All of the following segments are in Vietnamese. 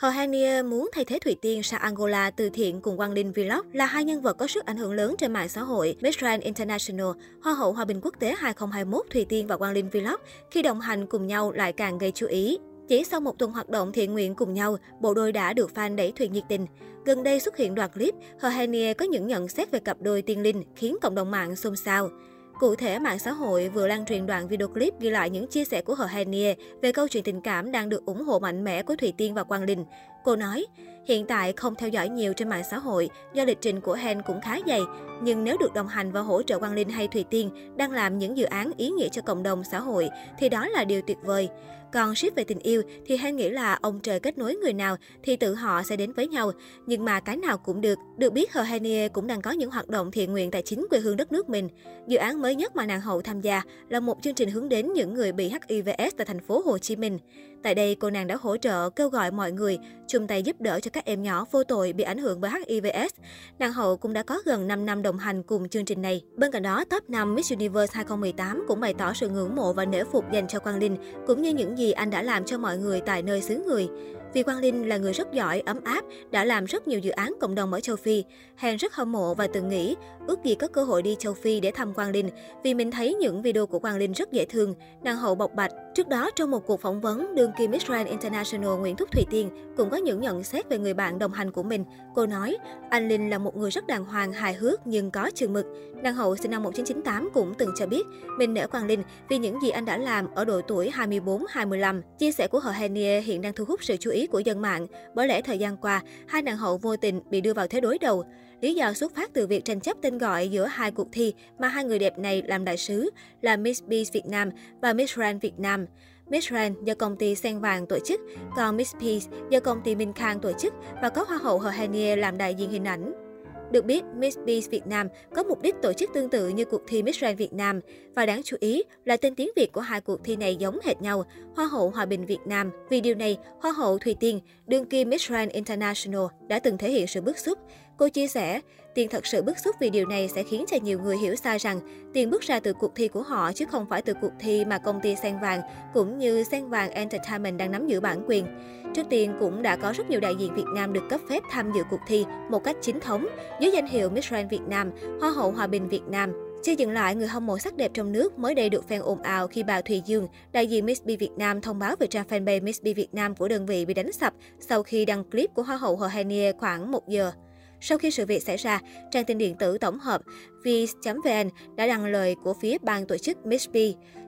Hồ Hania muốn thay thế Thủy Tiên sang Angola từ thiện cùng Quang Linh Vlog là hai nhân vật có sức ảnh hưởng lớn trên mạng xã hội. Miss Grand International, Hoa hậu Hòa bình quốc tế 2021 Thủy Tiên và Quang Linh Vlog khi đồng hành cùng nhau lại càng gây chú ý. Chỉ sau một tuần hoạt động thiện nguyện cùng nhau, bộ đôi đã được fan đẩy thuyền nhiệt tình. Gần đây xuất hiện đoạn clip, Hồ Hania có những nhận xét về cặp đôi tiên linh khiến cộng đồng mạng xôn xao. Cụ thể, mạng xã hội vừa lan truyền đoạn video clip ghi lại những chia sẻ của Hờ Henie về câu chuyện tình cảm đang được ủng hộ mạnh mẽ của Thủy Tiên và Quang Linh. Cô nói, hiện tại không theo dõi nhiều trên mạng xã hội do lịch trình của Hen cũng khá dày, nhưng nếu được đồng hành và hỗ trợ Quang Linh hay Thủy Tiên đang làm những dự án ý nghĩa cho cộng đồng xã hội thì đó là điều tuyệt vời. Còn ship về tình yêu thì Hen nghĩ là ông trời kết nối người nào thì tự họ sẽ đến với nhau. Nhưng mà cái nào cũng được. Được biết Hờ Henie cũng đang có những hoạt động thiện nguyện tại chính quê hương đất nước mình. Dự án mới nhất mà nàng hậu tham gia là một chương trình hướng đến những người bị HIVS tại thành phố Hồ Chí Minh. Tại đây, cô nàng đã hỗ trợ kêu gọi mọi người chung tay giúp đỡ cho các em nhỏ vô tội bị ảnh hưởng bởi HIVS. Nàng hậu cũng đã có gần 5 năm đồng hành cùng chương trình này. Bên cạnh đó, top 5 Miss Universe 2018 cũng bày tỏ sự ngưỡng mộ và nể phục dành cho Quang Linh, cũng như những gì anh đã làm cho mọi người tại nơi xứ người. Vì Quang Linh là người rất giỏi, ấm áp, đã làm rất nhiều dự án cộng đồng ở châu Phi. Hèn rất hâm mộ và từng nghĩ, ước gì có cơ hội đi châu Phi để thăm Quang Linh, vì mình thấy những video của Quang Linh rất dễ thương, nàng hậu bộc bạch. Trước đó, trong một cuộc phỏng vấn, đương kim Miss Grand International Nguyễn Thúc Thủy Tiên cũng có những nhận xét về người bạn đồng hành của mình. Cô nói, anh Linh là một người rất đàng hoàng, hài hước nhưng có chừng mực. Nàng hậu sinh năm 1998 cũng từng cho biết, mình nể Quang Linh vì những gì anh đã làm ở độ tuổi 24-25. Chia sẻ của họ Henie hiện đang thu hút sự chú ý của dân mạng, bởi lẽ thời gian qua, hai nàng hậu vô tình bị đưa vào thế đối đầu. Lý do xuất phát từ việc tranh chấp tên gọi giữa hai cuộc thi mà hai người đẹp này làm đại sứ là Miss Peace Việt Nam và Miss Grand Việt Nam. Miss Grand do công ty Sen Vàng tổ chức, còn Miss Peace do công ty Minh Khang tổ chức và có Hoa hậu Hồ Henie làm đại diện hình ảnh. Được biết, Miss Beast Việt Nam có mục đích tổ chức tương tự như cuộc thi Miss Grand Việt Nam. Và đáng chú ý là tên tiếng Việt của hai cuộc thi này giống hệt nhau, Hoa hậu Hòa bình Việt Nam. Vì điều này, Hoa hậu Thùy Tiên, đương kim Miss Grand International, đã từng thể hiện sự bức xúc. Cô chia sẻ, Tiền thật sự bức xúc vì điều này sẽ khiến cho nhiều người hiểu sai rằng Tiền bước ra từ cuộc thi của họ chứ không phải từ cuộc thi mà công ty Sen Vàng cũng như Sen Vàng Entertainment đang nắm giữ bản quyền. Trước tiên cũng đã có rất nhiều đại diện Việt Nam được cấp phép tham dự cuộc thi một cách chính thống dưới danh hiệu Miss Grand Việt Nam, Hoa hậu Hòa bình Việt Nam. Chưa dừng lại, người hâm mộ sắc đẹp trong nước mới đây được fan ồn ào khi bà Thùy Dương, đại diện Miss B Việt Nam thông báo về trang fanpage Miss B Việt Nam của đơn vị bị đánh sập sau khi đăng clip của Hoa hậu Hồ Hanie khoảng 1 giờ. Sau khi sự việc xảy ra, trang tin điện tử tổng hợp vis.vn đã đăng lời của phía ban tổ chức Miss B.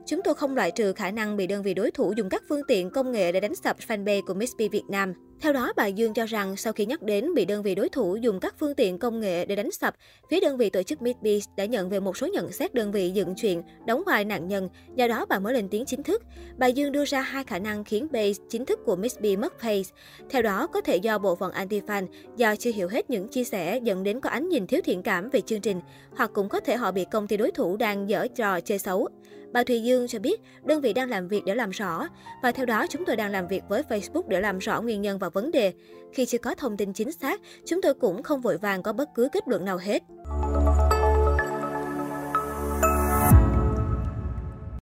Chúng tôi không loại trừ khả năng bị đơn vị đối thủ dùng các phương tiện công nghệ để đánh sập fanpage của Miss B Việt Nam. Theo đó, bà Dương cho rằng sau khi nhắc đến bị đơn vị đối thủ dùng các phương tiện công nghệ để đánh sập, phía đơn vị tổ chức Miss B đã nhận về một số nhận xét đơn vị dựng chuyện, đóng vai nạn nhân, do đó bà mới lên tiếng chính thức. Bà Dương đưa ra hai khả năng khiến base chính thức của Miss B mất pace. Theo đó, có thể do bộ phận anti-fan, do chưa hiểu hết những chia sẻ dẫn đến có ánh nhìn thiếu thiện cảm về chương trình, hoặc cũng có thể họ bị công ty đối thủ đang dở trò chơi xấu. Bà Thùy Dương cho biết đơn vị đang làm việc để làm rõ và theo đó chúng tôi đang làm việc với Facebook để làm rõ nguyên nhân và vấn đề. Khi chưa có thông tin chính xác, chúng tôi cũng không vội vàng có bất cứ kết luận nào hết.